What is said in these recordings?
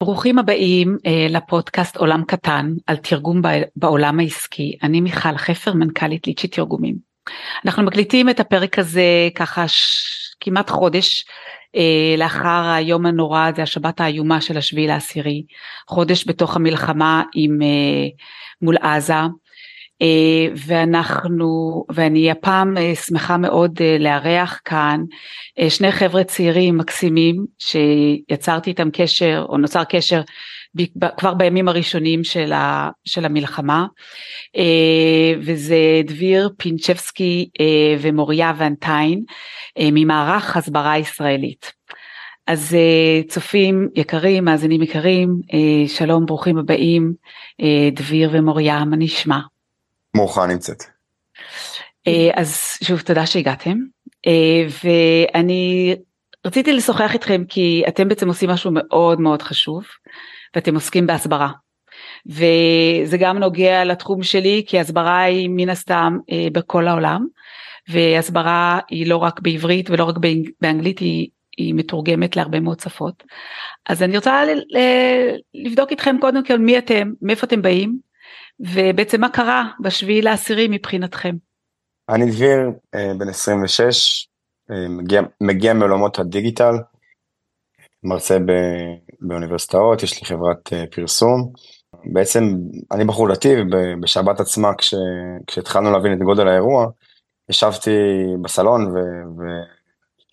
ברוכים הבאים אה, לפודקאסט עולם קטן על תרגום בעולם העסקי. אני מיכל חפר, מנכ"לית ליצ'י תרגומים. אנחנו מקליטים את הפרק הזה ככה ש... כמעט חודש אה, לאחר היום הנורא הזה, השבת האיומה של השביעי לעשירי, חודש בתוך המלחמה עם, אה, מול עזה. אה, ואנחנו, ואני הפעם אה, שמחה מאוד אה, לארח כאן שני חבר'ה צעירים מקסימים שיצרתי איתם קשר או נוצר קשר כבר בימים הראשונים של, ה, של המלחמה וזה דביר פינצ'בסקי ומוריה ונטיין ממערך הסברה ישראלית. אז צופים יקרים, מאזינים יקרים, שלום, ברוכים הבאים, דביר ומוריה, מה נשמע? מורחה נמצאת. אה, אז שוב תודה שהגעתם. אה, ואני רציתי לשוחח איתכם כי אתם בעצם עושים משהו מאוד מאוד חשוב ואתם עוסקים בהסברה. וזה גם נוגע לתחום שלי כי הסברה היא מן הסתם אה, בכל העולם. והסברה היא לא רק בעברית ולא רק באנגלית היא, היא מתורגמת להרבה מאוד שפות. אז אני רוצה לבדוק איתכם קודם כל מי אתם מאיפה אתם באים ובעצם מה קרה בשביעי לעשירי מבחינתכם? אני דביר, אה, בן 26, אה, מגיע, מגיע מעולמות הדיגיטל, מרצה ב, באוניברסיטאות, יש לי חברת אה, פרסום. בעצם אני בחור דתי ובשבת עצמה כש, כשהתחלנו להבין את גודל האירוע, ישבתי בסלון ו,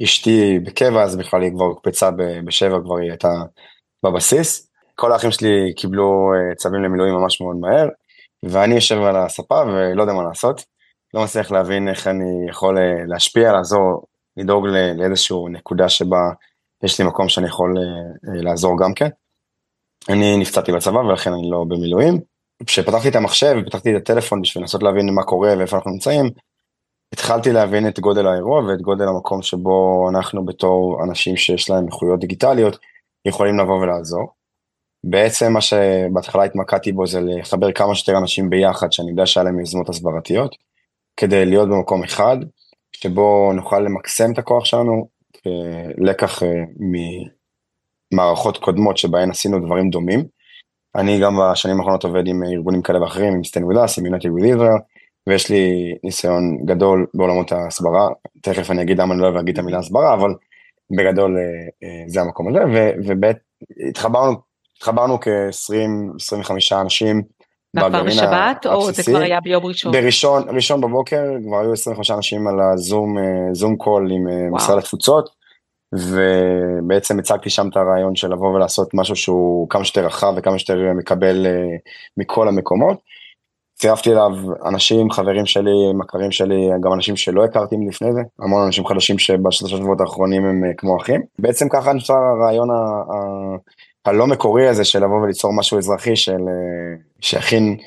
ואשתי בקבע, אז בכלל היא כבר הוקפצה בשבע, כבר היא הייתה בבסיס. כל האחים שלי קיבלו צווים למילואים ממש מאוד מהר, ואני יושב על הספה ולא יודע מה לעשות. לא מצליח להבין איך אני יכול אה, להשפיע, לעזור, לדאוג לאיזושהי נקודה שבה יש לי מקום שאני יכול אה, אה, לעזור גם כן. אני נפצעתי בצבא ולכן אני לא במילואים. כשפתחתי את המחשב ופתחתי את הטלפון בשביל לנסות להבין מה קורה ואיפה אנחנו נמצאים, התחלתי להבין את גודל האירוע ואת גודל המקום שבו אנחנו בתור אנשים שיש להם איכויות דיגיטליות יכולים לבוא ולעזור. בעצם מה שבהתחלה התמקדתי בו זה לחבר כמה שיותר אנשים ביחד שאני יודע שהיה להם יוזמות הסברתיות, כדי להיות במקום אחד, שבו נוכל למקסם את הכוח שלנו, לקח אה, ממערכות קודמות שבהן עשינו דברים דומים. אני גם בשנים האחרונות עובד עם ארגונים כאלה ואחרים, עם סטן ודס, עם יונטי וויליבר, ויש לי ניסיון גדול בעולמות ההסברה, תכף אני אגיד למה אני לא אוהב להגיד את המילה הסברה, אבל בגדול אה, אה, זה המקום הזה, ובאמת התחברנו התחברנו כ-20-25 אנשים. כבר בשבת או זה כבר היה ביום ראשון? בראשון, ראשון בבוקר כבר היו 25 אנשים על הזום, אה, זום קול עם אה, וואו. משרד התפוצות, ובעצם הצגתי שם את הרעיון של לבוא ולעשות משהו שהוא כמה שיותר רחב וכמה שיותר מקבל אה, מכל המקומות. צירפתי אליו אנשים, חברים שלי, מכרים שלי, גם אנשים שלא הכרתי לפני זה, המון אנשים חדשים שבשלושה שבועות האחרונים הם כמו אחים. בעצם ככה נוצר הרעיון הלא מקורי הזה של לבוא וליצור משהו אזרחי של אה, שיכין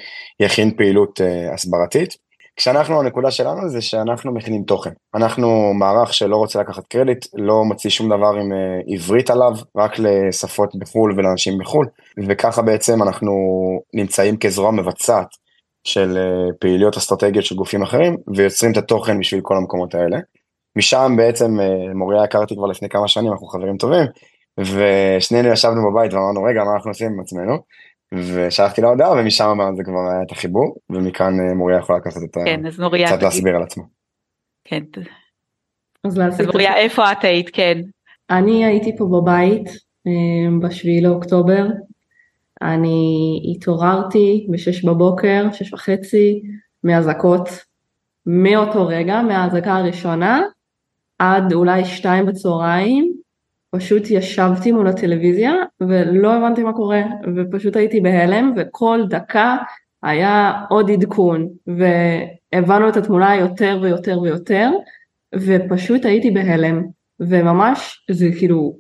יכין פעילות uh, הסברתית. כשאנחנו הנקודה שלנו זה שאנחנו מכינים תוכן אנחנו מערך שלא רוצה לקחת קרדיט לא מוציא שום דבר עם uh, עברית עליו רק לשפות בחו"ל ולאנשים בחו"ל וככה בעצם אנחנו נמצאים כזרוע מבצעת של פעילויות אסטרטגיות של גופים אחרים ויוצרים את התוכן בשביל כל המקומות האלה. משם בעצם מוריה הכרתי כבר לפני כמה שנים אנחנו חברים טובים ושנינו ישבנו בבית ואמרנו רגע מה אנחנו עושים עם עצמנו ושלחתי לה הודעה ומשם זה כבר היה את החיבור ומכאן אה, מוריה יכולה לקחת את כן, אז מוריה קצת להסביר על עצמו. כן. אז, אז מוריה איפה את היית כן. אני הייתי פה בבית אה, בשביעי לאוקטובר אני התעוררתי בשש בבוקר שש וחצי מאזעקות מאותו רגע מהאזעקה הראשונה עד אולי שתיים בצהריים פשוט ישבתי מול הטלוויזיה ולא הבנתי מה קורה ופשוט הייתי בהלם וכל דקה היה עוד עדכון והבנו את התמונה יותר ויותר ויותר ופשוט הייתי בהלם. וממש זה כאילו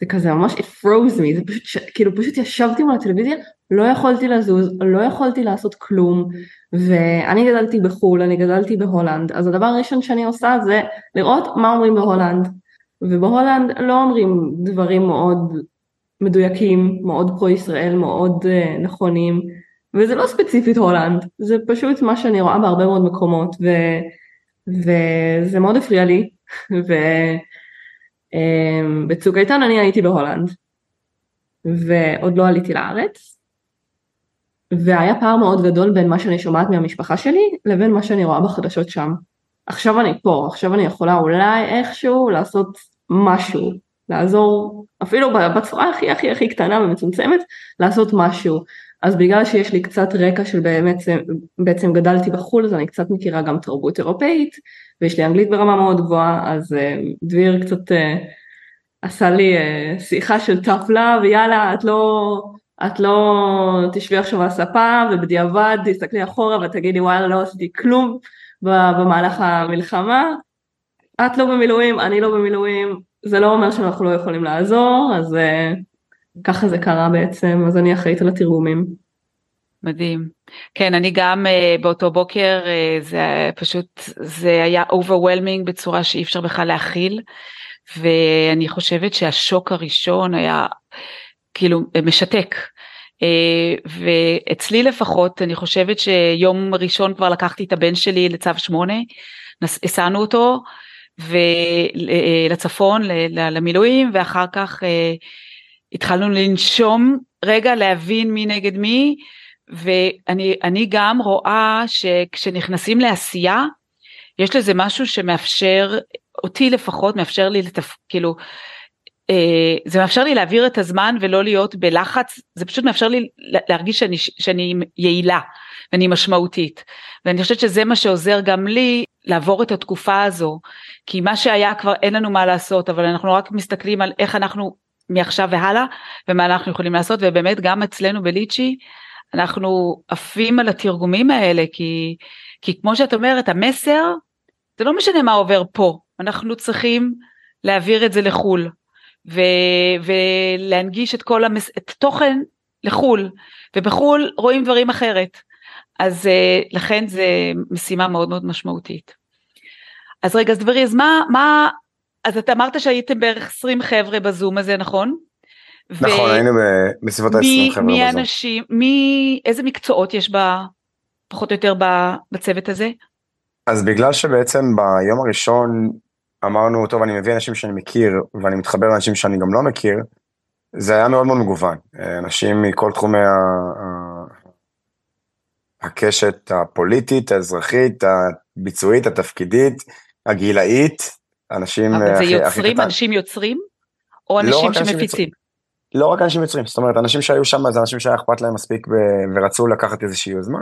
זה כזה ממש it froze me. זה פשוט כאילו פשוט ישבתי מול הטלוויזיה לא יכולתי לזוז לא יכולתי לעשות כלום ואני גדלתי בחו"ל אני גדלתי בהולנד. אז הדבר הראשון שאני עושה זה לראות מה אומרים בהולנד ובהולנד לא אומרים דברים מאוד מדויקים, מאוד פרו ישראל, מאוד אה, נכונים, וזה לא ספציפית הולנד, זה פשוט מה שאני רואה בהרבה מאוד מקומות, ו, וזה מאוד הפריע לי, ובצוק אמ, איתן אני הייתי בהולנד. ועוד לא עליתי לארץ. והיה פער מאוד גדול בין מה שאני שומעת מהמשפחה שלי לבין מה שאני רואה בחדשות שם. עכשיו אני פה, עכשיו אני יכולה אולי איכשהו לעשות משהו, לעזור אפילו בצורה הכי הכי הכי קטנה ומצומצמת, לעשות משהו. אז בגלל שיש לי קצת רקע של באמת, בעצם גדלתי בחו"ל אז אני קצת מכירה גם תרבות אירופאית ויש לי אנגלית ברמה מאוד גבוהה אז אה, דביר קצת אה, עשה לי אה, שיחה של tough love ויאללה את לא, את לא תשבי עכשיו על הספה ובדיעבד תסתכלי אחורה ותגידי וואלה לא עשיתי כלום במהלך המלחמה את לא במילואים אני לא במילואים זה לא אומר שאנחנו לא יכולים לעזור אז ככה זה קרה בעצם, אז אני אחראית על התרגומים. מדהים. כן, אני גם uh, באותו בוקר, uh, זה פשוט, זה היה overwhelming בצורה שאי אפשר בכלל להכיל, ואני חושבת שהשוק הראשון היה כאילו משתק. Uh, ואצלי לפחות, אני חושבת שיום ראשון כבר לקחתי את הבן שלי לצו 8, הסענו אותו לצפון, למילואים, ואחר כך uh, התחלנו לנשום רגע להבין מי נגד מי ואני גם רואה שכשנכנסים לעשייה יש לזה משהו שמאפשר אותי לפחות מאפשר לי לתפ... כאילו אה, זה מאפשר לי להעביר את הזמן ולא להיות בלחץ זה פשוט מאפשר לי להרגיש שאני, שאני יעילה ואני משמעותית. ואני חושבת שזה מה שעוזר גם לי לעבור את התקופה הזו כי מה שהיה כבר אין לנו מה לעשות אבל אנחנו רק מסתכלים על איך אנחנו מעכשיו והלאה ומה אנחנו יכולים לעשות ובאמת גם אצלנו בליצ'י אנחנו עפים על התרגומים האלה כי, כי כמו שאת אומרת המסר זה לא משנה מה עובר פה אנחנו צריכים להעביר את זה לחו"ל ו, ולהנגיש את כל המס... את תוכן לחו"ל ובחו"ל רואים דברים אחרת אז uh, לכן זה משימה מאוד מאוד משמעותית. אז רגע אז דברי אז מה, מה אז אתה אמרת שהייתם בערך 20 חבר'ה בזום הזה, נכון? נכון, ו... היינו בסביבות ה-20 חבר'ה מי בזום. אנשים, מי, איזה מקצועות יש בה, פחות או יותר בצוות הזה? אז בגלל שבעצם ביום הראשון אמרנו, טוב, אני מביא אנשים שאני מכיר, ואני מתחבר לאנשים שאני גם לא מכיר, זה היה מאוד מאוד מגוון. אנשים מכל תחומי ה... הקשת הפוליטית, האזרחית, הביצועית, התפקידית, הגילאית, אנשים... אבל זה יוצרים, אנשים יוצרים? או לא אנשים שמפיצים? לא רק אנשים יוצרים, זאת אומרת, אנשים שהיו שם זה אנשים שהיה אכפת להם מספיק ורצו לקחת איזושהי יוזמה.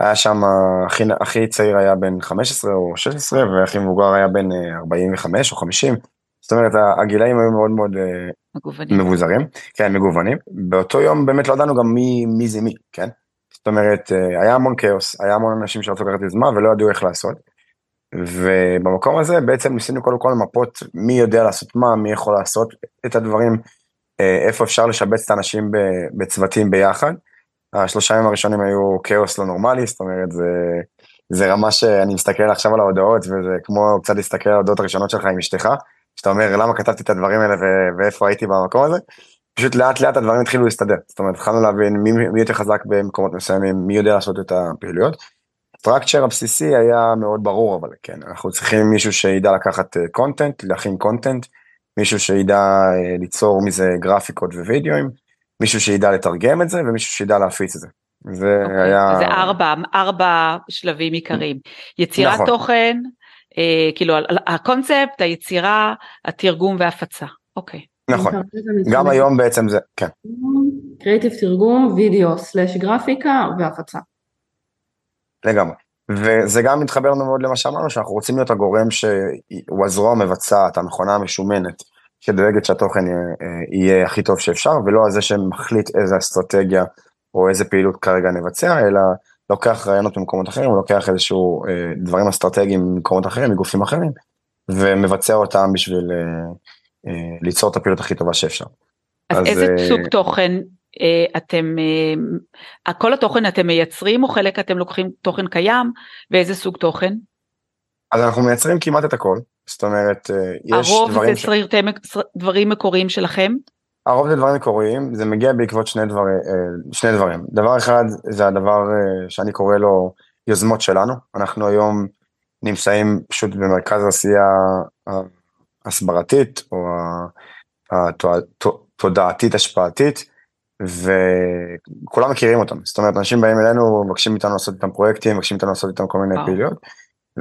היה שם, הכי, הכי צעיר היה בן 15 או 16, והכי מבוגר היה בן 45 אה, או 50. זאת אומרת, הגילאים היו מאוד מאוד אה, מגוונים. מבוזרים, כן, מגוונים. באותו יום באמת לא ידענו גם מי, מי זה מי, כן? זאת אומרת, אה, היה המון כאוס, היה המון אנשים שרצו לקחת יוזמה ולא ידעו איך לעשות. ובמקום הזה בעצם ניסינו קודם כל למפות מי יודע לעשות מה, מי יכול לעשות את הדברים, איפה אפשר לשבץ את האנשים בצוותים ביחד. השלושה ימים הראשונים היו כאוס לא נורמלי, זאת אומרת, זה, זה רמה שאני מסתכל עכשיו על ההודעות, וזה כמו קצת להסתכל על ההודעות הראשונות שלך עם אשתך, שאתה אומר למה כתבתי את הדברים האלה ואיפה הייתי במקום הזה. פשוט לאט לאט הדברים התחילו להסתדר, זאת אומרת התחלנו להבין מי, מי יותר חזק במקומות מסוימים, מי יודע לעשות את הפעילויות. הסטרקצ'ר הבסיסי היה מאוד ברור, אבל כן, אנחנו צריכים מישהו שידע לקחת קונטנט, אה, להכין קונטנט, מישהו שידע אה, ליצור מזה גרפיקות ווידאוים, מישהו שידע לתרגם את זה ומישהו שידע להפיץ את זה. זה okay, אוקיי, היה... זה ארבע, ארבע שלבים עיקריים. יצירת נכון. תוכן, אה, כאילו הקונספט, היצירה, התרגום והפצה. אוקיי. Okay. נכון. גם היום בעצם זה, כן. קריאיטיב תרגום, וידאו סלאש גרפיקה והפצה. לגמרי. וזה גם מתחבר לנו מאוד למה שאמרנו, שאנחנו רוצים להיות הגורם שהוא הזרוע המבצעת, המכונה המשומנת, שדואגת שהתוכן יהיה, יהיה הכי טוב שאפשר, ולא הזה שמחליט איזה אסטרטגיה או איזה פעילות כרגע נבצע, אלא לוקח רעיונות ממקומות אחרים, לוקח איזשהו אה, דברים אסטרטגיים ממקומות אחרים, מגופים אחרים, ומבצע אותם בשביל אה, אה, ליצור את הפעילות הכי טובה שאפשר. אז, אז איזה אה, סוג תוכן אה, אתם, אה, כל התוכן אתם מייצרים או חלק אתם לוקחים תוכן קיים ואיזה סוג תוכן? אז אנחנו מייצרים כמעט את הכל, זאת אומרת אה, יש הרוב דברים... הרוב זה ש... דברים מקוריים שלכם? הרוב זה דברים מקוריים, זה מגיע בעקבות שני, דבר, שני דברים. דבר אחד זה הדבר שאני קורא לו יוזמות שלנו, אנחנו היום נמצאים פשוט במרכז העשייה ההסברתית או התודעתית השפעתית. וכולם מכירים אותם, זאת אומרת, אנשים באים אלינו, מבקשים איתנו לעשות איתם פרויקטים, מבקשים איתנו לעשות איתם כל מיני וואו. פעילויות,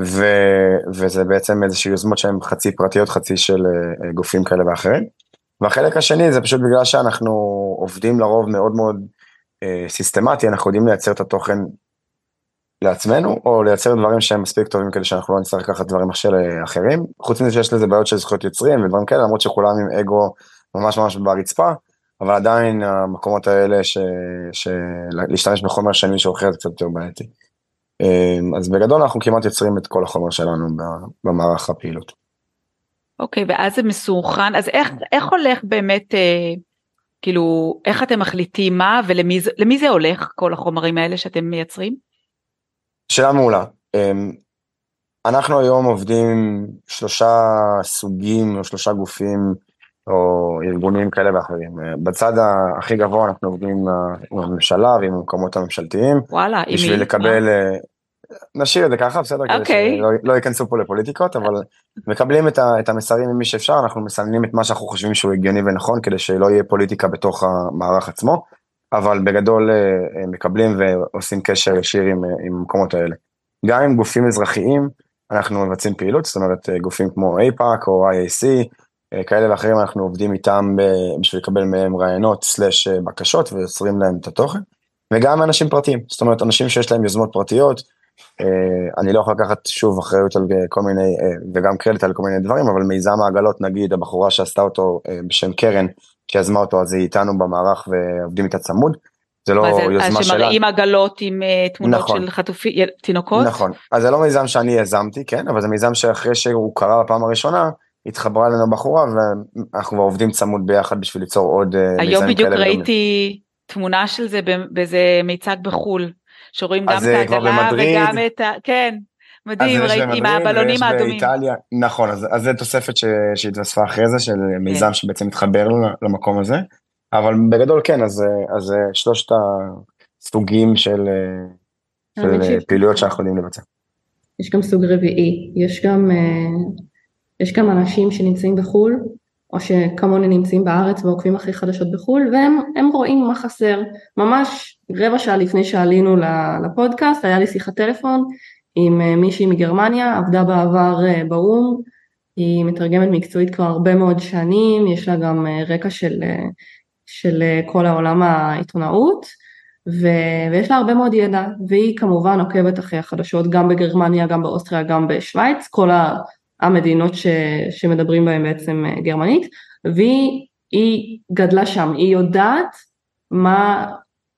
ו... וזה בעצם איזושהי יוזמות שהן חצי פרטיות, חצי של אה, גופים כאלה ואחרים. והחלק השני זה פשוט בגלל שאנחנו עובדים לרוב מאוד מאוד אה, סיסטמטי, אנחנו יודעים לייצר את התוכן לעצמנו, או לייצר דברים שהם מספיק טובים כדי שאנחנו לא נצטרך לקחת דברים של אה, אחרים. חוץ מזה שיש לזה בעיות של זכויות יוצרים ודברים כאלה, למרות שכולם עם אגו ממש ממש ברצפה, אבל עדיין המקומות האלה ש... של... להשתמש בחומר מישהו אחר זה קצת יותר בעייתי. אה, אז בגדול אנחנו כמעט יוצרים את כל החומר שלנו במערך הפעילות. אוקיי, ואז זה מסונכרן, אז איך, איך הולך באמת, אה, כאילו, איך אתם מחליטים מה ולמי זה, למי זה הולך, כל החומרים האלה שאתם מייצרים? שאלה מעולה. אמ, אנחנו היום עובדים שלושה סוגים או שלושה גופים או ארגונים כאלה ואחרים. אה, בצד הכי גבוה אנחנו עובדים עם ה- עם הממשלה ועם המקומות הממשלתיים, וואלה, עם בשביל מי? לקבל, אה, נשאיר את זה ככה, בסדר? כדי אוקיי. שלא לא ייכנסו פה לפוליטיקות, אבל מקבלים את, ה, את המסרים ממי שאפשר, אנחנו מסננים את מה שאנחנו חושבים שהוא הגיוני ונכון, כדי שלא יהיה פוליטיקה בתוך המערך עצמו, אבל בגדול אה, אה, מקבלים ועושים קשר ישיר עם, אה, עם המקומות האלה. גם עם גופים אזרחיים, אנחנו מבצעים פעילות, זאת אומרת אה, גופים כמו אייפאק או IAC, אה, כאלה ואחרים, אנחנו עובדים איתם ב- בשביל לקבל מהם רעיונות סלאש אה, בקשות ויוצרים להם את התוכן. וגם אנשים פרטיים, זאת אומרת אנשים שיש להם יוזמות פרטיות, אה, אני לא יכול לקחת שוב אחריות על אה, כל מיני, אה, וגם קרדיט על כל מיני דברים, אבל מיזם העגלות נגיד, הבחורה שעשתה אותו אה, בשם קרן, שיזמה אותו אז היא איתנו במערך ועובדים איתה צמוד, זה לא זה, יוזמה שלה. שמראים עגלות עם אה, תמונות נכון. של חטופים, תינוקות? נכון, אז זה לא מיזם שאני יזמתי, כן, אבל זה מיזם שאחרי שהוא קרה בפעם הראשונה, התחברה אלינו בחורה ואנחנו כבר עובדים צמוד ביחד בשביל ליצור עוד אה, היום בדיוק. ראיתי תמונה של זה באיזה מיצג בחול, שרואים גם את העגלה במדריד. וגם את ה... כן, מדהים, ראיתי עם הבלונים האדומים. באיטליה, נכון, אז, אז זה תוספת ש, שהתווספה אחרי זה, של כן. מיזם שבעצם מתחבר ל- למקום הזה, אבל בגדול כן, אז, אה, אז אה, שלושת הסוגים של, של פעילויות שאנחנו יודעים לבצע. יש גם סוג רביעי, יש גם, אה, יש גם אנשים שנמצאים בחו"ל, או שכמוני נמצאים בארץ ועוקבים אחרי חדשות בחו"ל, והם הם רואים מה חסר. ממש רבע שעה לפני שעלינו לפודקאסט, היה לי שיחת טלפון עם אה, מישהי מגרמניה, עבדה בעבר אה, באו"ם, היא מתרגמת מקצועית כבר הרבה מאוד שנים, יש לה גם אה, רקע של, של כל העולם העיתונאות. ו- ויש לה הרבה מאוד ידע, והיא כמובן עוקבת אחרי החדשות גם בגרמניה, גם באוסטריה, גם בשוויץ, כל המדינות ש- שמדברים בהן בעצם אה, גרמנית, והיא היא גדלה שם, היא יודעת מה,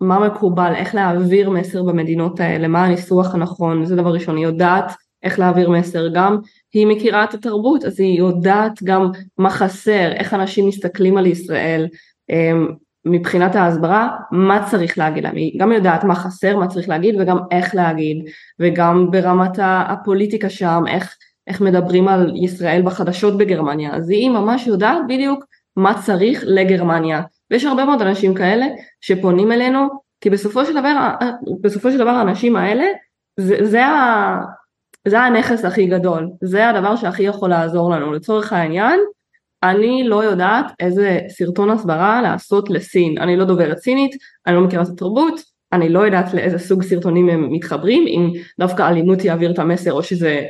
מה מקובל, איך להעביר מסר במדינות האלה, מה הניסוח הנכון, זה דבר ראשון, היא יודעת איך להעביר מסר, גם היא מכירה את התרבות, אז היא יודעת גם מה חסר, איך אנשים מסתכלים על ישראל, אמ, מבחינת ההסברה, מה צריך להגיד להם, היא גם יודעת מה חסר, מה צריך להגיד וגם איך להגיד, וגם ברמת הפוליטיקה שם, איך, איך מדברים על ישראל בחדשות בגרמניה, אז היא ממש יודעת בדיוק מה צריך לגרמניה, ויש הרבה מאוד אנשים כאלה שפונים אלינו, כי בסופו של דבר, בסופו של דבר האנשים האלה, זה, זה, ה, זה הנכס הכי גדול, זה הדבר שהכי יכול לעזור לנו, לצורך העניין, אני לא יודעת איזה סרטון הסברה לעשות לסין, אני לא דוברת סינית, אני לא מכירה את התרבות, אני לא יודעת לאיזה סוג סרטונים הם מתחברים, אם דווקא אלימות יעביר את המסר או שזה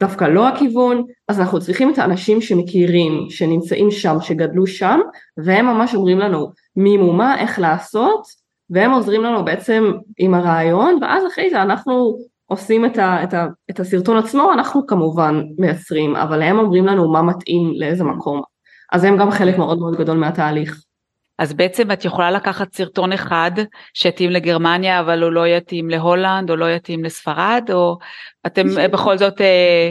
דווקא לא הכיוון, אז אנחנו צריכים את האנשים שמכירים, שנמצאים שם, שגדלו שם, והם ממש אומרים לנו מי מומה, איך לעשות, והם עוזרים לנו בעצם עם הרעיון, ואז אחרי זה אנחנו עושים את, ה, את, ה, את הסרטון עצמו, אנחנו כמובן מייצרים, אבל הם אומרים לנו מה מתאים לאיזה מקום. אז הם גם חלק מאוד מאוד גדול מהתהליך. אז בעצם את יכולה לקחת סרטון אחד שיתאים לגרמניה אבל הוא לא יתאים להולנד או לא יתאים לספרד או אתם תשמעי. בכל זאת אה,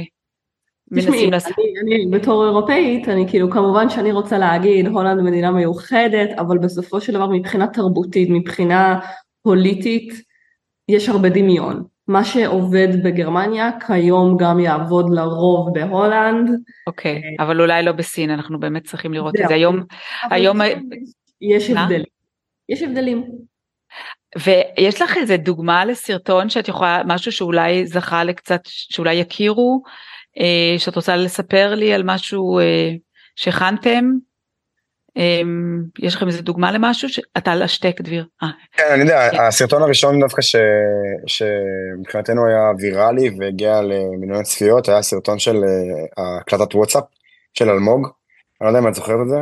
מנסים לעשות... אני, אני בתור אירופאית, אני כאילו כמובן שאני רוצה להגיד הולנד מדינה מיוחדת, אבל בסופו של דבר מבחינה תרבותית, מבחינה פוליטית, יש הרבה דמיון. מה שעובד בגרמניה כיום גם יעבוד לרוב בהולנד. אוקיי, אבל אולי לא בסין, אנחנו באמת צריכים לראות את. זה היום. היום- יש? הבדלים. יש הבדלים. ויש לך איזה דוגמה לסרטון שאת יכולה, משהו שאולי זכה לקצת, שאולי יכירו, אה, שאת רוצה לספר לי על משהו אה, שהכנתם? אמ, יש לכם איזה דוגמה למשהו שאתה על השטק דביר. אה. כן אני יודע כן. הסרטון הראשון דווקא ש... שמבחינתנו היה ויראלי והגיע למיליוני צפיות היה סרטון של הקלטת וואטסאפ של אלמוג. אני לא יודע אם את זוכרת את זה.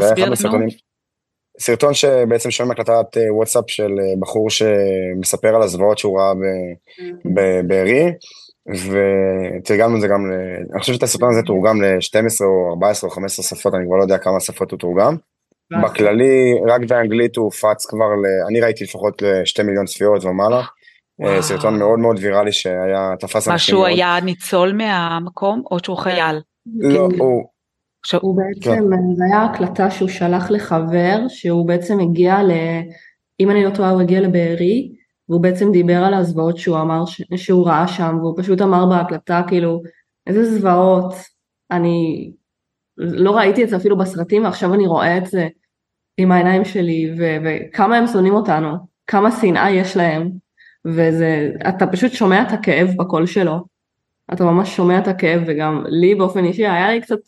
תסביר לנו. סרטון שבעצם שומע הקלטת וואטסאפ של בחור שמספר על הזוועות שהוא ראה בבארי. ותרגמנו את זה גם, אני חושב שאת הסרטון הזה תורגם ל-12 או 14 או 15 שפות, אני כבר לא יודע כמה שפות הוא תורגם. בכללי, רק באנגלית הוא הופץ כבר, ל... אני ראיתי לפחות לשתי מיליון צפיות ומעלה. אה, סרטון מאוד מאוד ויראלי שהיה, תפס מה שהוא היה ניצול מהמקום או שהוא חייל? לא, הוא... הוא בעצם, כן. זה היה הקלטה שהוא שלח לחבר, שהוא בעצם הגיע ל... אם אני לא טועה הוא הגיע לבארי, והוא בעצם דיבר על הזוועות שהוא אמר, ש... שהוא ראה שם, והוא פשוט אמר בהקלטה כאילו, איזה זוועות, אני לא ראיתי את זה אפילו בסרטים, ועכשיו אני רואה את זה עם העיניים שלי, ו... וכמה הם שונאים אותנו, כמה שנאה יש להם, וזה, אתה פשוט שומע את הכאב בקול שלו, אתה ממש שומע את הכאב, וגם לי באופן אישי היה לי קצת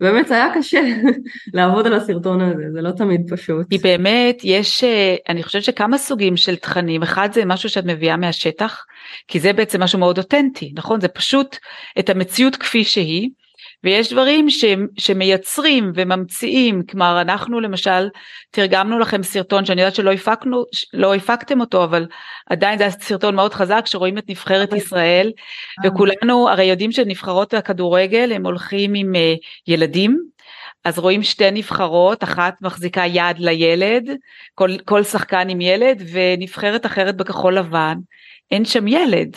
באמת היה קשה לעבוד על הסרטון הזה, זה לא תמיד פשוט. כי באמת יש, אה, אני חושבת שכמה סוגים של תכנים, אחד זה משהו שאת מביאה מהשטח, כי זה בעצם משהו מאוד אותנטי, נכון? זה פשוט את המציאות כפי שהיא. ויש דברים ש, שמייצרים וממציאים, כלומר אנחנו למשל תרגמנו לכם סרטון שאני יודעת שלא הפקנו, לא הפקתם אותו, אבל עדיין זה היה סרטון מאוד חזק שרואים את נבחרת ישראל, אה. וכולנו הרי יודעים שנבחרות הכדורגל הם הולכים עם uh, ילדים, אז רואים שתי נבחרות, אחת מחזיקה יד לילד, כל, כל שחקן עם ילד, ונבחרת אחרת בכחול לבן, אין שם ילד.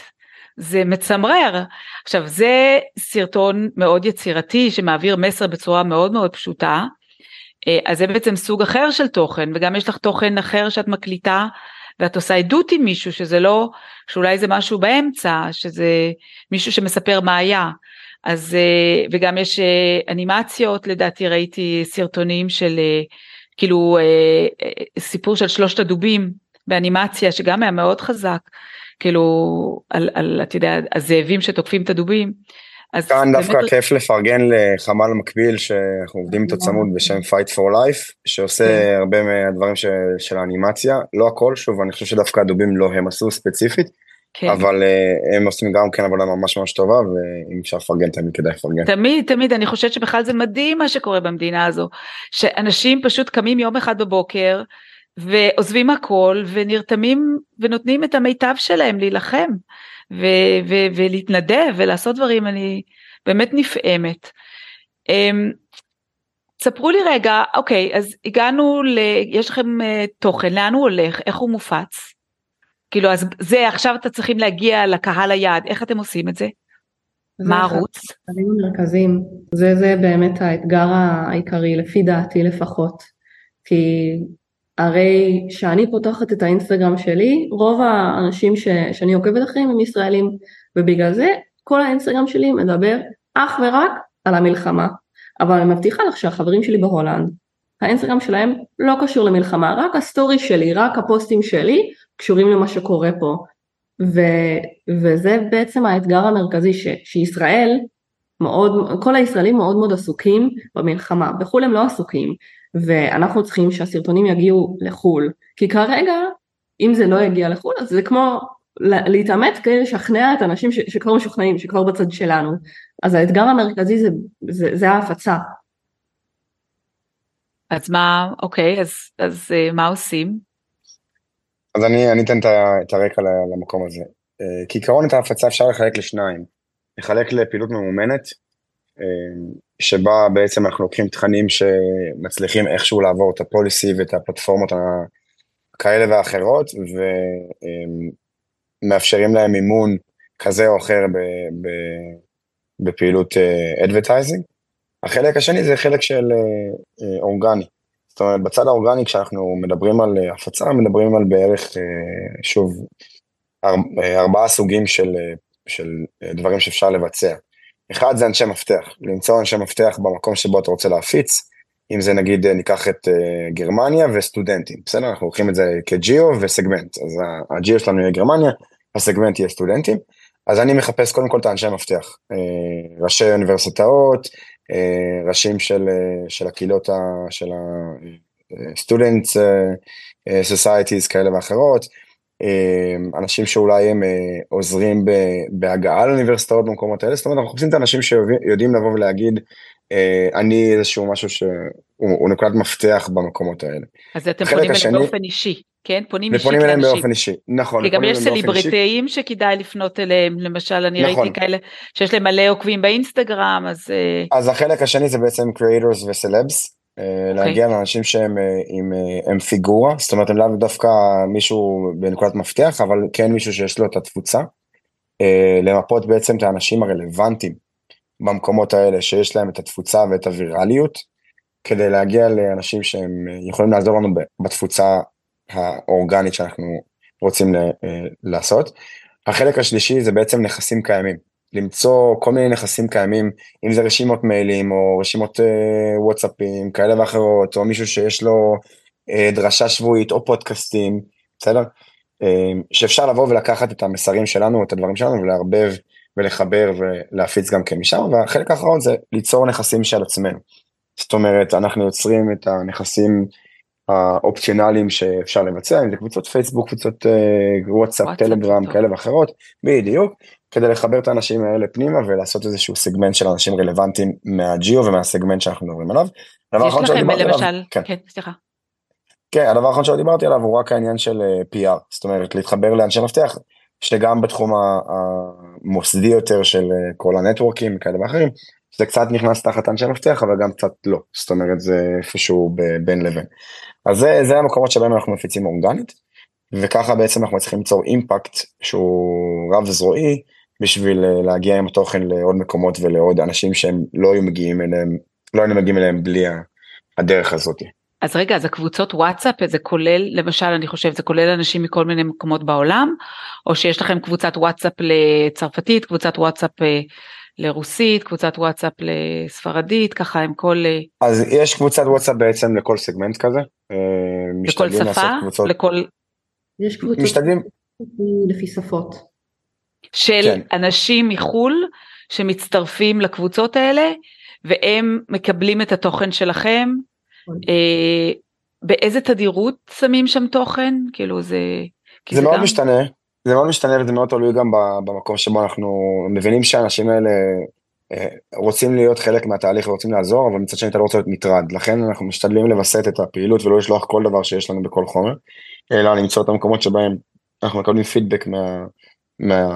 זה מצמרר. עכשיו זה סרטון מאוד יצירתי שמעביר מסר בצורה מאוד מאוד פשוטה, אה, אז זה בעצם סוג אחר של תוכן וגם יש לך תוכן אחר שאת מקליטה ואת עושה עדות עם מישהו שזה לא, שאולי זה משהו באמצע, שזה מישהו שמספר מה היה. אז אה, וגם יש אה, אנימציות לדעתי ראיתי סרטונים של כאילו סיפור של שלושת הדובים באנימציה שגם היה מאוד חזק כאילו על, על אתה יודע הזאבים שתוקפים את הדובים. אז כאן דווקא באמת... כיף לפרגן לחמ"ל מקביל שאנחנו עובדים איתו צמוד בשם Fight for Life שעושה כן. הרבה מהדברים ש, של האנימציה לא הכל שוב אני חושב שדווקא הדובים לא הם עשו ספציפית כן. אבל uh, הם עושים גם כן עבודה ממש ממש טובה ואם אפשר לפרגן תמיד כדאי לפרגן. תמיד תמיד אני חושבת שבכלל זה מדהים מה שקורה במדינה הזו שאנשים פשוט קמים יום אחד בבוקר ועוזבים הכל ונרתמים ונותנים את המיטב שלהם להילחם ו- ו- ולהתנדב ולעשות דברים, אני באמת נפעמת. Um, ספרו לי רגע, אוקיי, אז הגענו ל... יש לכם uh, תוכן, לאן הוא הולך, איך הוא מופץ? כאילו, אז זה, עכשיו אתם צריכים להגיע לקהל היעד, איך אתם עושים את זה? זה מה הערוץ? המרכזים, זה, זה באמת האתגר העיקרי, לפי דעתי לפחות. כי הרי כשאני פותחת את האינסטגרם שלי, רוב האנשים ש, שאני עוקבת אחריהם הם ישראלים, ובגלל זה כל האינסטגרם שלי מדבר אך ורק על המלחמה. אבל אני מבטיחה לך שהחברים שלי בהולנד, האינסטגרם שלהם לא קשור למלחמה, רק הסטורי שלי, רק הפוסטים שלי, קשורים למה שקורה פה. ו, וזה בעצם האתגר המרכזי, ש, שישראל, מאוד, כל הישראלים מאוד מאוד עסוקים במלחמה, בחו"ל הם לא עסוקים, ואנחנו צריכים שהסרטונים יגיעו לחו"ל, כי כרגע אם זה לא יגיע לחו"ל אז זה כמו להתאמץ כדי לשכנע את האנשים ש- שכבר משוכנעים, שכבר בצד שלנו, אז האתגר המרכזי זה, זה, זה ההפצה. אז מה, אוקיי, אז, אז אה, מה עושים? אז אני, אני אתן את הרקע למקום הזה. אה, כעיקרון את ההפצה אפשר לחלק לשניים, לחלק לפעילות ממומנת, שבה בעצם אנחנו לוקחים תכנים שמצליחים איכשהו לעבור את הפוליסי ואת הפלטפורמות כאלה ואחרות, ומאפשרים להם מימון כזה או אחר בפעילות אדברטייזינג. החלק השני זה חלק של אה, אורגני. זאת אומרת, בצד האורגני כשאנחנו מדברים על הפצה, מדברים על בערך, אה, שוב, ארבעה סוגים של, של דברים שאפשר לבצע. אחד זה אנשי מפתח, למצוא אנשי מפתח במקום שבו אתה רוצה להפיץ, אם זה נגיד אה, ניקח את uh, גרמניה וסטודנטים, בסדר? אנחנו לוקחים את זה כג'יו וסגמנט, אז הג'יו שלנו יהיה גרמניה, הסגמנט יהיה סטודנטים, אז אני מחפש קודם כל את האנשי מפתח, uh, ראשי אוניברסיטאות, ראשים של, של הקהילות, של ה-students societies כאלה ואחרות, אנשים שאולי הם עוזרים בהגעה לאוניברסיטאות במקומות האלה, זאת אומרת אנחנו מחפשים את האנשים שיודעים לבוא ולהגיד אני איזשהו משהו שהוא נקודת מפתח במקומות האלה. אז אתם פונים אליהם באופן אישי, כן? פונים אישית לאנשים. ופונים אליהם באופן אישי, נכון. כי גם יש סליבריטאים שכידאי לפנות אליהם, למשל אני נכון. ראיתי כאלה שיש להם מלא עוקבים באינסטגרם, אז... אז החלק השני זה בעצם creators וסלבס. Okay. אוקיי. להגיע לאנשים שהם עם, עם פיגורה, זאת אומרת הם לאו דווקא מישהו בנקודת מפתח, אבל כן מישהו שיש לו את התפוצה. למפות בעצם את האנשים הרלוונטיים במקומות האלה שיש להם את התפוצה ואת הווירליות, כדי להגיע לאנשים שהם יכולים לעזור לנו בתפוצה האורגנית שאנחנו רוצים לעשות. החלק השלישי זה בעצם נכסים קיימים. למצוא כל מיני נכסים קיימים, אם זה רשימות מיילים או רשימות אה, וואטסאפים כאלה ואחרות, או מישהו שיש לו אה, דרשה שבועית או פודקאסטים, בסדר? אה, שאפשר לבוא ולקחת את המסרים שלנו, את הדברים שלנו ולערבב ולחבר ולהפיץ גם כן משם, והחלק האחרון זה ליצור נכסים של עצמנו. זאת אומרת, אנחנו יוצרים את הנכסים האופציונליים שאפשר לבצע, אם זה קבוצות פייסבוק, קבוצות אה, וואטסאפ, טלגרם, כאלה ואחרות, בדיוק, כדי לחבר את האנשים האלה פנימה ולעשות איזשהו סגמנט של אנשים רלוונטיים מהג'יו ומהסגמנט שאנחנו מדברים עליו. יש לכם למשל, כן, כן סליחה. כן, הדבר האחרון שלא דיברתי עליו הוא רק העניין של אה, PR, זאת אומרת להתחבר לאנשי מפתח, שגם בתחום המוסדי יותר של אה, כל הנטוורקים כאלה ואחרים, זה קצת נכנס תחת אנשי מפתח אבל גם קצת לא, זאת אומרת זה איפשהו בין לבין. אז זה, זה המקומות שבהם אנחנו מפיצים אורגנית, וככה בעצם אנחנו צריכים ליצור אימפקט שהוא רב זרועי, בשביל אה, להגיע עם התוכן לעוד מקומות ולעוד אנשים שהם לא היו מגיעים אליהם, לא היינו מגיעים אליהם בלי הדרך הזאת. אז רגע, אז הקבוצות וואטסאפ זה כולל, למשל אני חושב זה כולל אנשים מכל מיני מקומות בעולם, או שיש לכם קבוצת וואטסאפ לצרפתית, קבוצת וואטסאפ אה, לרוסית, קבוצת וואטסאפ לספרדית, ככה עם כל... אה, אז יש קבוצת וואטסאפ בעצם לכל סגמנט כזה. לכל שפה? קבוצות... לכל... יש קבוצות משתדלים... לפי שפות. של כן. אנשים מחו"ל שמצטרפים לקבוצות האלה והם מקבלים את התוכן שלכם. נכון. אה, באיזה תדירות שמים שם תוכן? כאילו זה... זה, זה מאוד גם... משתנה, זה מאוד משתנה וזה מאוד תלוי גם במקום שבו אנחנו מבינים שהאנשים האלה אה, רוצים להיות חלק מהתהליך ורוצים לעזור, אבל מצד שני אתה לא רוצה להיות מטרד, לכן אנחנו משתדלים לווסת את הפעילות ולא לשלוח כל דבר שיש לנו בכל חומר, אלא למצוא את המקומות שבהם אנחנו מקבלים פידבק מה, מה,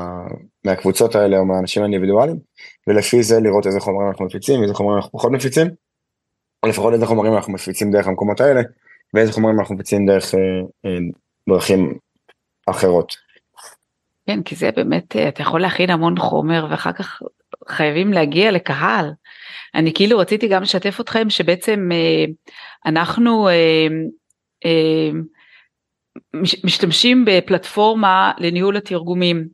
מהקבוצות האלה או מהאנשים האינדיבידואליים, ולפי זה לראות איזה חומרים אנחנו מפיצים, איזה חומרים אנחנו פחות מפיצים, או לפחות איזה חומרים אנחנו מפיצים דרך המקומות האלה, ואיזה חומרים אנחנו מפיצים דרך אה, אה, דרכים אחרות. כן, כי זה באמת, אה, אתה יכול להכין המון חומר ואחר כך חייבים להגיע לקהל. אני כאילו רציתי גם לשתף אתכם שבעצם אה, אנחנו אה, אה, משתמשים בפלטפורמה לניהול התרגומים.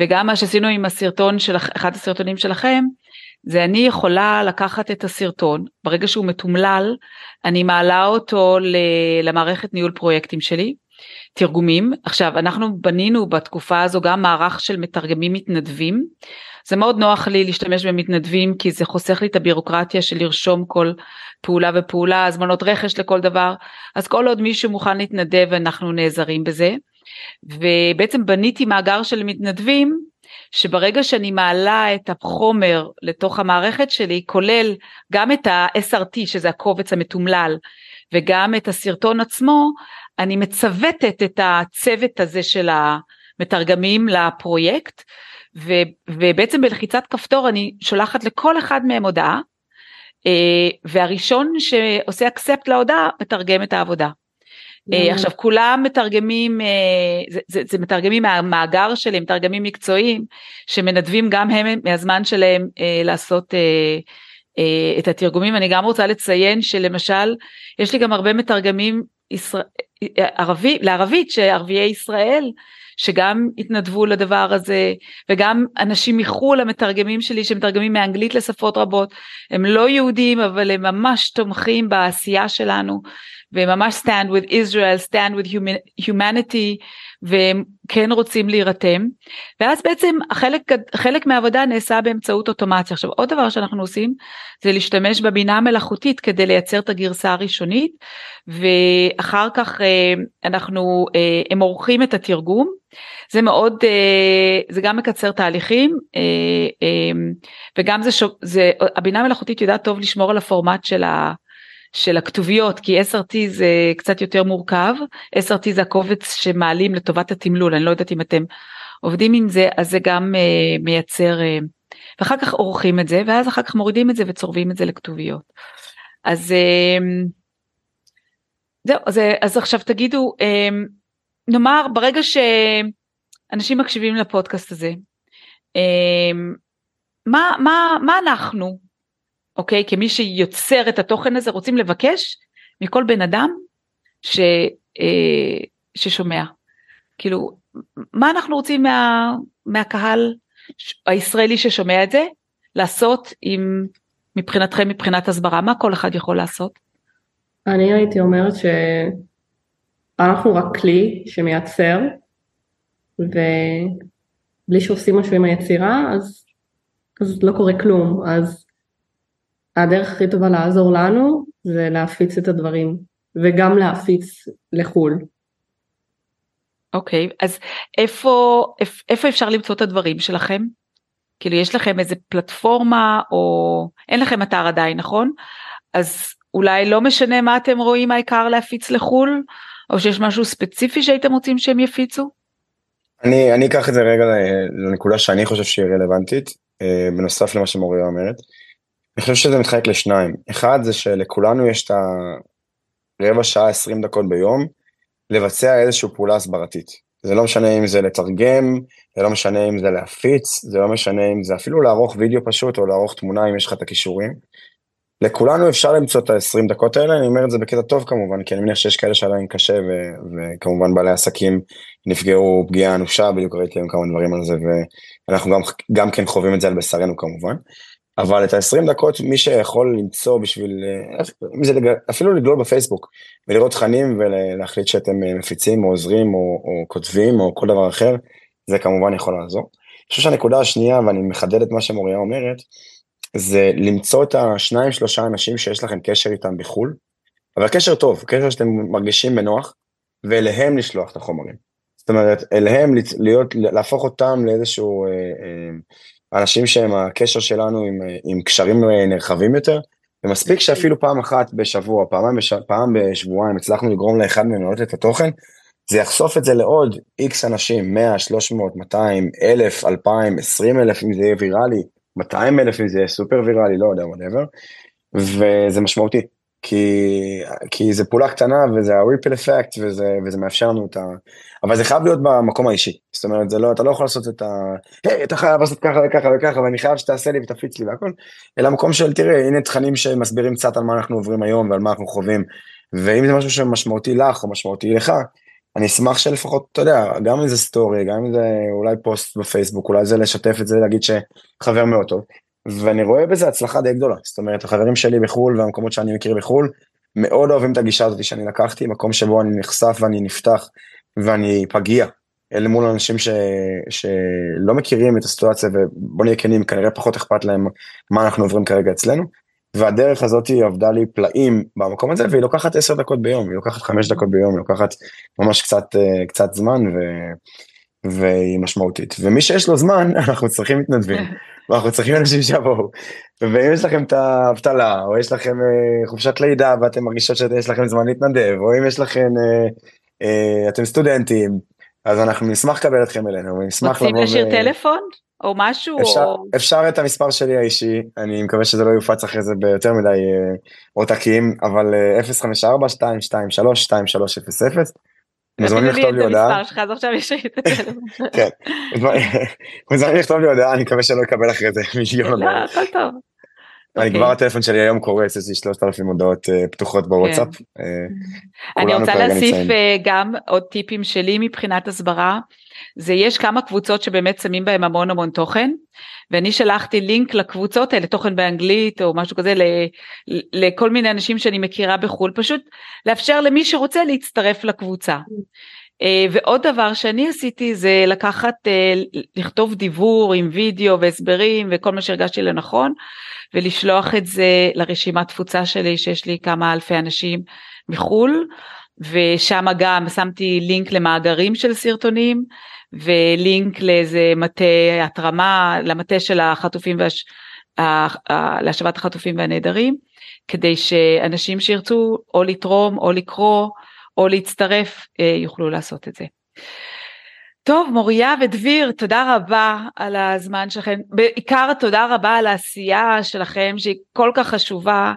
וגם מה שעשינו עם הסרטון של אחד הסרטונים שלכם זה אני יכולה לקחת את הסרטון ברגע שהוא מתומלל אני מעלה אותו למערכת ניהול פרויקטים שלי תרגומים. עכשיו אנחנו בנינו בתקופה הזו גם מערך של מתרגמים מתנדבים זה מאוד נוח לי להשתמש במתנדבים כי זה חוסך לי את הבירוקרטיה של לרשום כל פעולה ופעולה, הזמנות רכש לכל דבר, אז כל עוד מישהו מוכן להתנדב אנחנו נעזרים בזה. ובעצם בניתי מאגר של מתנדבים שברגע שאני מעלה את החומר לתוך המערכת שלי כולל גם את ה-SRT שזה הקובץ המתומלל וגם את הסרטון עצמו אני מצוותת את הצוות הזה של המתרגמים לפרויקט ו, ובעצם בלחיצת כפתור אני שולחת לכל אחד מהם הודעה אה, והראשון שעושה אקספט להודעה מתרגם את העבודה. Mm. עכשיו כולם מתרגמים, אה, זה, זה, זה מתרגמים מהמאגר שלי, מתרגמים מקצועיים שמנדבים גם הם מהזמן שלהם לעשות את התרגומים. אני גם רוצה לציין שלמשל יש לי גם הרבה מתרגמים ערבי, לערבית שערביי ישראל שגם התנדבו לדבר הזה וגם אנשים מחו"ל המתרגמים שלי שמתרגמים מאנגלית לשפות רבות. הם לא יהודים אבל הם ממש תומכים בעשייה שלנו וממש stand with Israel, stand with humanity, והם כן רוצים להירתם, ואז בעצם החלק, חלק מהעבודה נעשה באמצעות אוטומציה. עכשיו עוד דבר שאנחנו עושים זה להשתמש בבינה המלאכותית כדי לייצר את הגרסה הראשונית, ואחר כך אה, אנחנו, אה, הם עורכים את התרגום, זה מאוד, אה, זה גם מקצר תהליכים, וגם זה, זה הבינה המלאכותית יודעת טוב לשמור על הפורמט של ה... של הכתוביות, כי SRT זה קצת יותר מורכב, SRT זה הקובץ שמעלים לטובת התמלול, אני לא יודעת אם אתם עובדים עם זה, אז זה גם uh, מייצר, uh, ואחר כך עורכים את זה, ואז אחר כך מורידים את זה וצורבים את זה לכתוביות. אז uh, זהו, אז, אז עכשיו תגידו, uh, נאמר ברגע שאנשים מקשיבים לפודקאסט הזה, uh, מה, מה, מה אנחנו, אוקיי? כמי שיוצר את התוכן הזה, רוצים לבקש מכל בן אדם ש, אה, ששומע. כאילו, מה אנחנו רוצים מה, מהקהל הישראלי ששומע את זה, לעשות עם, מבחינתכם, מבחינת הסברה? מה כל אחד יכול לעשות? אני הייתי אומרת שאנחנו רק כלי שמייצר, ובלי שעושים משהו עם היצירה, אז, אז לא קורה כלום. אז הדרך הכי טובה לעזור לנו זה להפיץ את הדברים וגם להפיץ לחו"ל. אוקיי, okay, אז איפה, איפה אפשר למצוא את הדברים שלכם? כאילו יש לכם איזה פלטפורמה או אין לכם אתר עדיין, נכון? אז אולי לא משנה מה אתם רואים העיקר להפיץ לחו"ל, או שיש משהו ספציפי שהייתם רוצים שהם יפיצו? אני, אני אקח את זה רגע לנקודה שאני חושב שהיא רלוונטית, אה, בנוסף למה שמוריה אומרת. אני חושב שזה מתחלק לשניים. אחד זה שלכולנו יש את הרבע שעה, עשרים דקות ביום, לבצע איזושהי פעולה הסברתית. זה לא משנה אם זה לתרגם, זה לא משנה אם זה להפיץ, זה לא משנה אם זה אפילו לערוך וידאו פשוט, או לערוך תמונה אם יש לך את הכישורים. לכולנו אפשר למצוא את ה-20 דקות האלה, אני אומר את זה בקטע טוב כמובן, כי אני מניח שיש כאלה שעדיין קשה, ו- וכמובן בעלי עסקים נפגעו פגיעה אנושה, בדיוק ראיתי היום כמה דברים על זה, ואנחנו גם, גם כן חווים את זה על בשרנו כמובן. אבל את ה-20 דקות מי שיכול למצוא בשביל, אה, זה אפילו לגלול בפייסבוק ולראות תכנים ולהחליט שאתם אה, מפיצים או עוזרים או, או כותבים או כל דבר אחר, זה כמובן יכול לעזור. אני חושב שהנקודה השנייה, ואני מחדד את מה שמוריה אומרת, זה למצוא את השניים שלושה אנשים שיש לכם קשר איתם בחו"ל, אבל קשר טוב, קשר שאתם מרגישים בנוח, ואליהם לשלוח את החומרים. זאת אומרת, אליהם להיות, להפוך אותם לאיזשהו... אה, אה, אנשים שהם הקשר שלנו עם, עם קשרים נרחבים יותר, ומספיק שאפילו פעם אחת בשבוע, פעם, בש... פעם בשבועיים הצלחנו לגרום לאחד מהם לראות את התוכן, זה יחשוף את זה לעוד איקס אנשים, 100, 300, 200, 1,000, 2,000, 20 אלף אם זה יהיה ויראלי, 200 אלף אם זה יהיה סופר ויראלי, לא יודע, whatever, וזה משמעותי. כי, כי זה פעולה קטנה וזה ה-ripple effect וזה, וזה מאפשר לנו את ה... אבל זה חייב להיות במקום האישי. זאת אומרת, לא, אתה לא יכול לעשות את ה... היי, אתה חייב לעשות ככה וככה וככה ואני חייב שתעשה לי ותפיץ לי והכל, אלא מקום של תראה, הנה תכנים שמסבירים קצת על מה אנחנו עוברים היום ועל מה אנחנו חווים. ואם זה משהו שמשמעותי לך או משמעותי לך, אני אשמח שלפחות, אתה יודע, גם אם זה סטורי, גם אם זה אולי פוסט בפייסבוק, אולי זה לשתף את זה, להגיד שחבר מאוד טוב. ואני רואה בזה הצלחה די גדולה, זאת אומרת החברים שלי בחו"ל והמקומות שאני מכיר בחו"ל מאוד אוהבים את הגישה הזאת שאני לקחתי, מקום שבו אני נחשף ואני נפתח ואני פגיע אל מול אנשים ש... שלא מכירים את הסיטואציה ובוא נהיה כנים, כנראה פחות אכפת להם מה אנחנו עוברים כרגע אצלנו. והדרך הזאת היא עבדה לי פלאים במקום הזה והיא לוקחת עשר דקות ביום, היא לוקחת חמש דקות ביום, היא לוקחת ממש קצת, אה, קצת זמן ו... והיא משמעותית. ומי שיש לו זמן, אנחנו צריכים מתנדבים, ואנחנו צריכים אנשים שיבואו. ואם יש לכם את האבטלה, או יש לכם אה, חופשת לידה ואתם מרגישות שיש לכם זמן להתנדב, או אם יש לכם, אה, אה, אתם סטודנטים, אז אנחנו נשמח לקבל אתכם אלינו, ונשמח לבוא ו... רוצים לשאיר טלפון? או משהו? אפשר, או... אפשר את המספר שלי האישי, אני מקווה שזה לא יופץ אחרי זה ביותר מדי עותקים, אבל 054-223-2300. מוזמנים לכתוב לי הודעה. הטלפון. כן, מוזמנים לכתוב לי הודעה, אני מקווה שלא אקבל אחרי זה מיליון לא, הכל טוב. אני אוקיי. כבר הטלפון שלי היום קורס, יש לי 3,000 הודעות אה, פתוחות בוואטסאפ. אה, אני רוצה להוסיף. אה, גם עוד טיפים שלי מבחינת הסברה. זה יש כמה קבוצות שבאמת שמים בהם המון המון תוכן, ואני שלחתי לינק לקבוצות האלה, תוכן באנגלית או משהו כזה, לכל מיני אנשים שאני מכירה בחו"ל, פשוט לאפשר למי שרוצה להצטרף לקבוצה. אה, ועוד דבר שאני עשיתי זה לקחת, אה, לכתוב דיבור עם וידאו והסברים וכל מה שהרגשתי לנכון, ולשלוח את זה לרשימת תפוצה שלי, שיש לי כמה אלפי אנשים מחו"ל, ושם גם שמתי לינק למאגרים של סרטונים, ולינק לאיזה מטה התרמה, למטה של החטופים והש... להשבת החטופים והנעדרים, כדי שאנשים שירצו או לתרום או לקרוא או להצטרף אה, יוכלו לעשות את זה. טוב, מוריה ודביר, תודה רבה על הזמן שלכם. בעיקר תודה רבה על העשייה שלכם, שהיא כל כך חשובה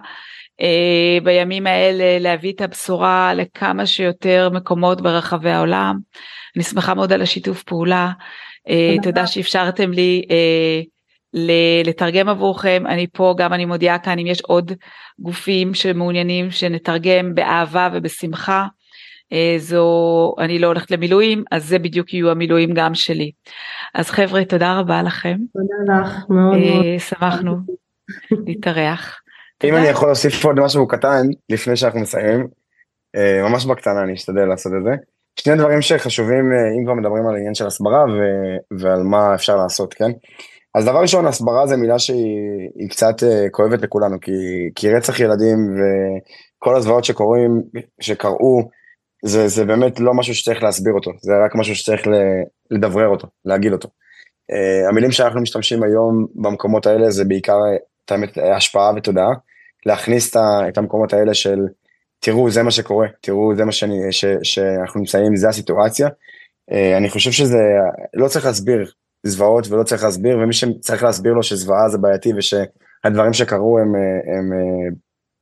אה, בימים האלה, להביא את הבשורה לכמה שיותר מקומות ברחבי העולם. אני שמחה מאוד על השיתוף פעולה. אה, תודה. תודה שאפשרתם לי אה, לתרגם עבורכם. אני פה, גם אני מודיעה כאן, אם יש עוד גופים שמעוניינים שנתרגם באהבה ובשמחה. אה, זו, אני לא הולכת למילואים, אז זה בדיוק יהיו המילואים גם שלי. אז חבר'ה, תודה רבה לכם, תודה לך, מאוד מאוד. אה, שמחנו להתארח. אם. אני יכול להוסיף עוד משהו קטן לפני שאנחנו מסיימים, אה, ממש בקטנה אני אשתדל לעשות את זה. שני דברים שחשובים אה, אם כבר מדברים על עניין של הסברה ו- ועל מה אפשר לעשות, כן? אז דבר ראשון, הסברה זה מילה שהיא היא קצת אה, כואבת לכולנו, כי, כי רצח ילדים וכל הזוועות שקורים, שקרו, זה, זה באמת לא משהו שצריך להסביר אותו, זה רק משהו שצריך לדברר אותו, להגיד אותו. Uh, המילים שאנחנו משתמשים היום במקומות האלה זה בעיקר, את האמת, השפעה ותודעה, להכניס את, המקומות האלה של תראו זה מה שקורה, תראו זה מה שאני, ש, שאנחנו נמצאים, זה הסיטואציה. Uh, אני חושב שזה, לא צריך להסביר זוועות ולא צריך להסביר, ומי שצריך להסביר לו שזוועה זה בעייתי ושהדברים שקרו הם, אה, הם, אה,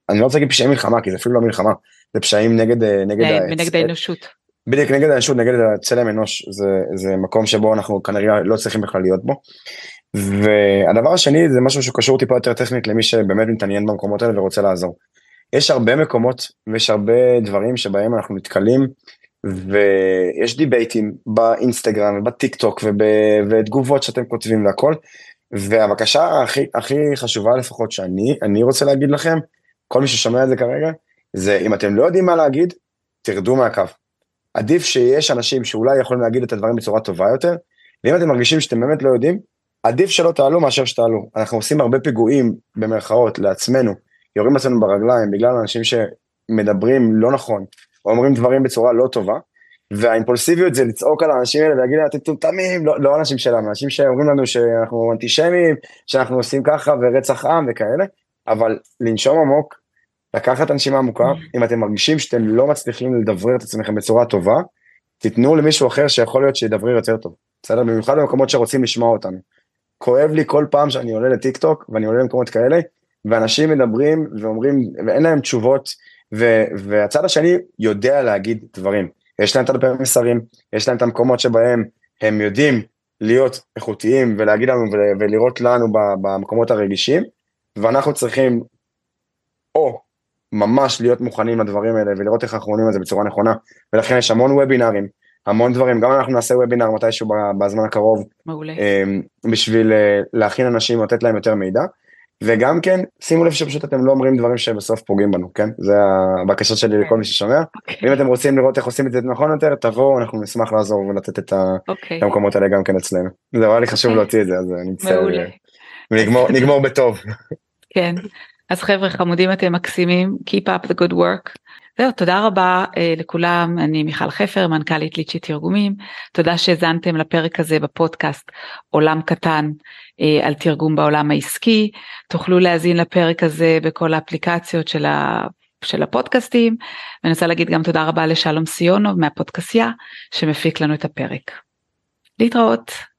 אני לא רוצה להגיד פשעי מלחמה, כי זה אפילו לא מלחמה, זה פשעים נגד, אה, נגד, נגד האנושות. בדיוק נגד האנושות, נגד צלם אנוש, זה, זה מקום שבו אנחנו כנראה לא צריכים בכלל להיות בו. והדבר השני זה משהו שקשור טיפה יותר טכנית למי שבאמת מתעניין במקומות האלה ורוצה לעזור. יש הרבה מקומות ויש הרבה דברים שבהם אנחנו נתקלים ויש דיבייטים באינסטגרם ובטיק טוק וב, ותגובות שאתם כותבים והכל. והבקשה הכי, הכי חשובה לפחות שאני, אני רוצה להגיד לכם, כל מי ששומע את זה כרגע, זה אם אתם לא יודעים מה להגיד, תרדו מהקו. עדיף שיש אנשים שאולי יכולים להגיד את הדברים בצורה טובה יותר, ואם אתם מרגישים שאתם באמת לא יודעים, עדיף שלא תעלו מאשר שתעלו. אנחנו עושים הרבה פיגועים, במרכאות, לעצמנו, יורים לעצמנו ברגליים בגלל אנשים שמדברים לא נכון, או אומרים דברים בצורה לא טובה, והאימפולסיביות זה לצעוק על האנשים האלה ולהגיד להם אתם טומטמים, לא, לא אנשים שלנו, אנשים שאומרים לנו שאנחנו אנטישמים, שאנחנו עושים ככה ורצח עם וכאלה, אבל לנשום עמוק, לקחת הנשימה עמוקה, אם אתם מרגישים שאתם לא מצליחים לדברר את עצמכם בצורה טובה, תיתנו למישהו אחר שיכול להיות שידברר יותר טוב, בסדר? במיוחד במקומות שרוצים לשמוע אותנו. כואב לי כל פעם שאני עולה לטיק טוק ואני עולה למקומות כאלה, ואנשים מדברים ואומרים, ואין להם תשובות, ו, והצד השני יודע להגיד דברים. יש להם את הדפי מסרים, יש להם את המקומות שבהם הם יודעים להיות איכותיים ולהגיד לנו ול- ולראות לנו במקומות הרגישים, ואנחנו צריכים או ממש להיות מוכנים לדברים האלה ולראות איך אנחנו עונים על זה בצורה נכונה, ולכן יש המון וובינארים, המון דברים, גם אנחנו נעשה וובינאר מתישהו בזמן הקרוב, מעולה. אמ, בשביל אה, להכין אנשים, לתת להם יותר מידע, וגם כן, שימו לב שפשוט אתם לא אומרים דברים שבסוף פוגעים בנו, כן? זה הבקשה שלי לכל מי ששומע. אוקיי, ואם אתם רוצים לראות איך עושים את זה נכון יותר, תבואו, אנחנו נשמח לעזור ולתת את ה- אוקיי, המקומות האלה גם כן אצלנו. זה היה לי חשוב אוקיי. להוציא את זה, אז אני מצטער. מעולה. אה, ונגמור נגמור בטוב. כן. אז חבר'ה חמודים אתם מקסימים, Keep up the good work. זהו, תודה רבה אה, לכולם, אני מיכל חפר, מנכ"לית ליצ'י תרגומים, תודה שהאזנתם לפרק הזה בפודקאסט עולם קטן אה, על תרגום בעולם העסקי, תוכלו להאזין לפרק הזה בכל האפליקציות של, ה, של הפודקאסטים, ואני רוצה להגיד גם תודה רבה לשלום סיונוב מהפודקסייה שמפיק לנו את הפרק. להתראות.